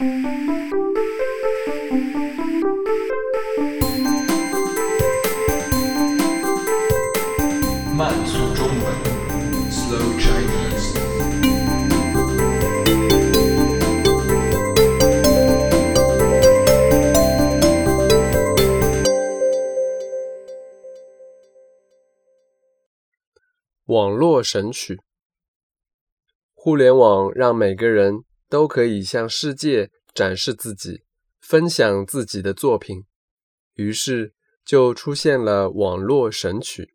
慢速中文，Slow Chinese。网络神曲，互联网让每个人都可以向世界展示自己，分享自己的作品，于是就出现了网络神曲。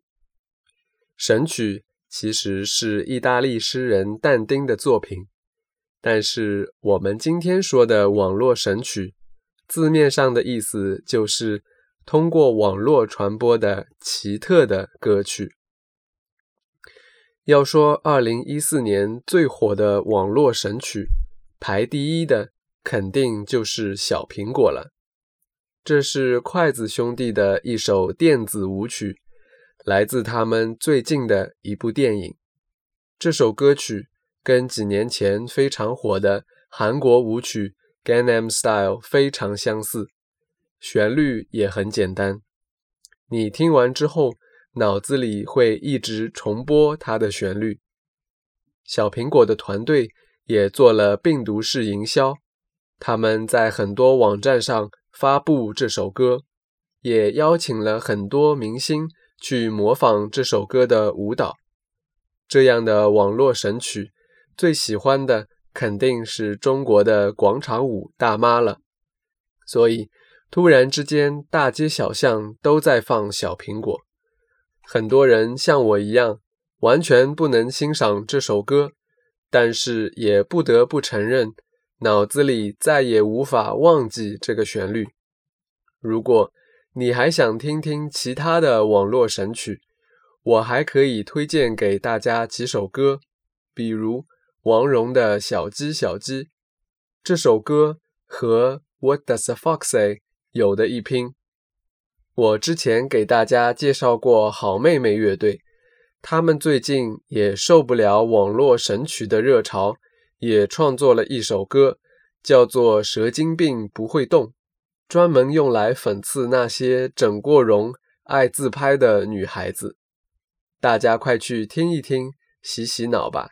神曲其实是意大利诗人但丁的作品，但是我们今天说的网络神曲，字面上的意思就是通过网络传播的奇特的歌曲。要说二零一四年最火的网络神曲，排第一的肯定就是《小苹果》了。这是筷子兄弟的一首电子舞曲，来自他们最近的一部电影。这首歌曲跟几年前非常火的韩国舞曲《Gangnam Style》非常相似，旋律也很简单。你听完之后。脑子里会一直重播它的旋律。小苹果的团队也做了病毒式营销，他们在很多网站上发布这首歌，也邀请了很多明星去模仿这首歌的舞蹈。这样的网络神曲，最喜欢的肯定是中国的广场舞大妈了。所以，突然之间，大街小巷都在放小苹果。很多人像我一样，完全不能欣赏这首歌，但是也不得不承认，脑子里再也无法忘记这个旋律。如果你还想听听其他的网络神曲，我还可以推荐给大家几首歌，比如王蓉的《小鸡小鸡》，这首歌和《What Does a Fox Say》有的一拼。我之前给大家介绍过好妹妹乐队，他们最近也受不了网络神曲的热潮，也创作了一首歌，叫做《蛇精病不会动》，专门用来讽刺那些整过容、爱自拍的女孩子。大家快去听一听，洗洗脑吧。